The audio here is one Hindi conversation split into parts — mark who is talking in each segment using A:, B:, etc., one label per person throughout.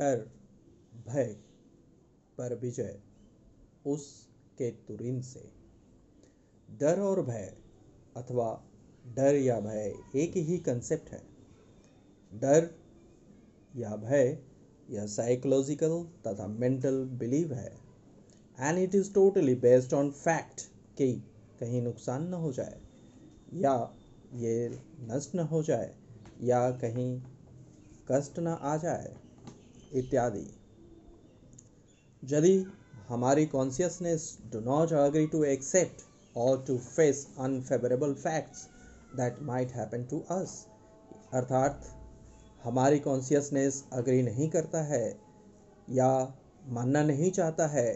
A: डर भय पर विजय उसके तुरिन से। डर और भय अथवा डर या भय एक ही कंसेप्ट है। डर या भय यह साइकोलॉजिकल तथा मेंटल बिलीव है। And it is totally based on fact कि कहीं नुकसान न हो जाए या ये नष्ट न हो जाए या कहीं कष्ट न आ जाए। इत्यादि। यदि हमारी consciousness do not agree to accept और to face unfavourable facts that might happen to us अर्थात हमारी कॉन्सियसनेस अग्री नहीं करता है या मानना नहीं चाहता है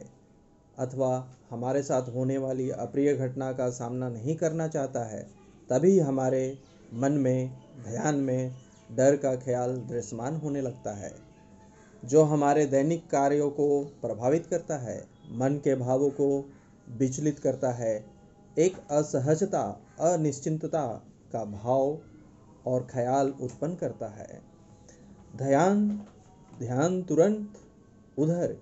A: अथवा हमारे साथ होने वाली अप्रिय घटना का सामना नहीं करना चाहता है, तभी हमारे मन में, ध्यान में डर का ख्याल दृश्यमान होने लगता है। जो हमारे दैनिक कार्यों को प्रभावित करता है, मन के भावों को विचलित करता है, एक असहजता, अनिश्चिंतता का भाव और ख्याल उत्पन्न करता है। ध्यान ध्यान तुरंत उधर,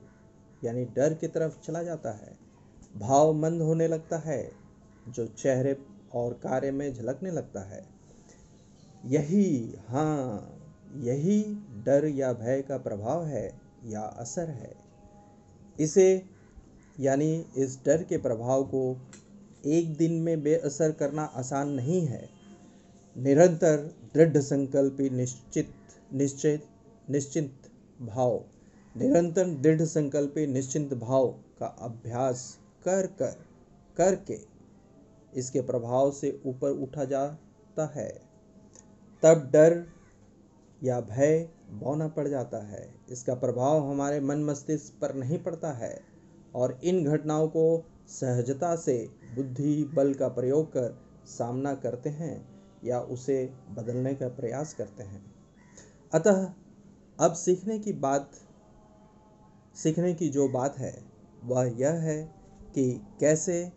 A: यानी डर की तरफ़ चला जाता है। भाव मंद होने लगता है, जो चेहरे और कार्य में झलकने लगता है। यही हाँ यही डर या भय का प्रभाव है या असर है? इसे, यानी इस डर के प्रभाव को एक दिन में बेअसर करना आसान नहीं है। निरंतर दृढ़ संकल्पी, निश्चित निश्चित निश्चिंत भाव, निरंतर दृढ़ संकल्पी, निश्चिंत भाव का अभ्यास कर कर, करके इसके प्रभाव से ऊपर उठा जाता है। तब डर या भय बौना पड़ जाता है। इसका प्रभाव हमारे मन मस्तिष्क पर नहीं पड़ता है और इन घटनाओं को सहजता से बुद्धि बल का प्रयोग कर सामना करते हैं या उसे बदलने का प्रयास करते हैं। अतः अब सीखने की बात, सीखने की जो बात है, वह यह है कि कैसे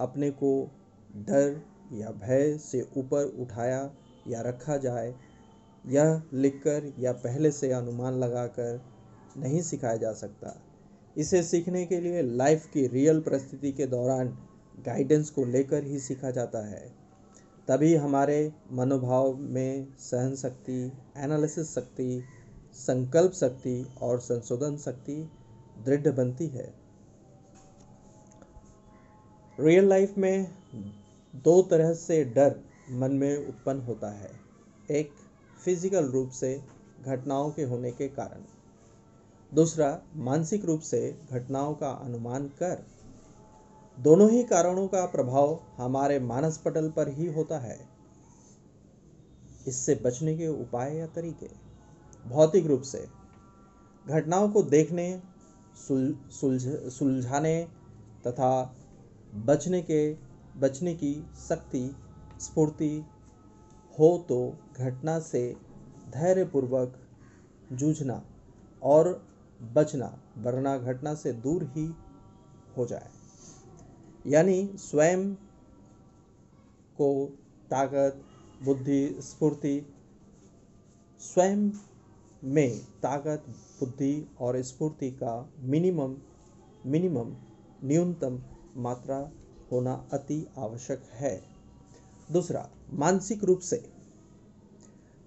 A: अपने को डर या भय से ऊपर उठाया या रखा जाए यह लिखकर या पहले से अनुमान लगाकर नहीं सिखाया जा सकता। इसे सीखने के लिए लाइफ की रियल परिस्थिति के दौरान गाइडेंस को लेकर ही सीखा जाता है। तभी हमारे मनोभाव में सहन शक्ति एनालिसिस शक्ति, संकल्प शक्ति और संशोधन शक्ति दृढ़ बनती है। रियल लाइफ में दो तरह से डर मन में उत्पन्न होता है। एक फ़िज़िकल रूप से घटनाओं के होने के कारण। दूसरा मानसिक रूप से घटनाओं का अनुमान कर। दोनों ही कारणों का प्रभाव हमारे मानस पटल पर ही होता है। इससे बचने के उपाय या तरीके? भौतिक रूप से। घटनाओं को देखने सुल, सुलझ सुलझाने तथा बचने के बचने की शक्ति स्फूर्ति हो तो घटना से धैर्यपूर्वक जूझना और बचना, वरना घटना से दूर ही हो जाए। यानी स्वयं को ताकत, बुद्धि, स्फूर्ति, स्वयं में ताकत, बुद्धि और स्फूर्ति का मिनिमम मिनिमम, न्यूनतम मात्रा होना अति आवश्यक है। दूसरा मानसिक रूप से।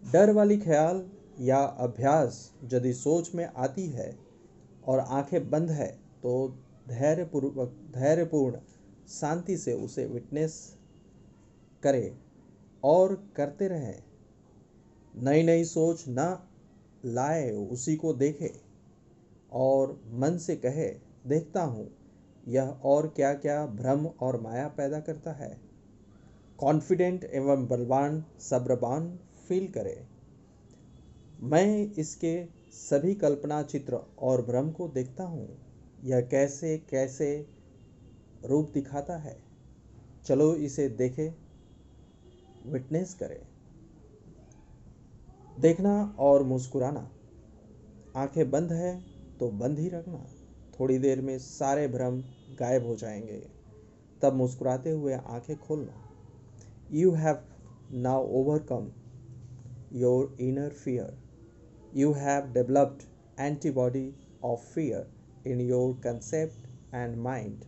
A: डर वाली ख्याल या अभ्यास यदि सोच में आती है और आँखें बंद है तो धैर्यपूर्वक, धैर्यपूर्ण शांति से उसे विटनेस करे और करते रहे। नई नई सोच न लाए, उसी को देखे और मन से कहे, देखता हूँ, यह और क्या क्या भ्रम और माया पैदा करता है? कॉन्फिडेंट एवं बलवान सब्रबान फील करे। मैं इसके सभी कल्पना चित्र और भ्रम को देखता हूँ। यह कैसे कैसे रूप दिखाता है? चलो इसे देखे। विटनेस करें। देखना और मुस्कुराना। आँखें बंद है तो बंद ही रखना। थोड़ी देर में सारे भ्रम गायब हो जाएँगे। तब मुस्कुराते हुए आँखें खोलना। You have now overcome your inner fear. You have developed antibody of fear in your concept and mind.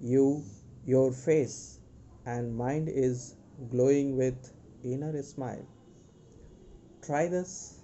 A: You, your face and mind is glowing with inner smile. Try this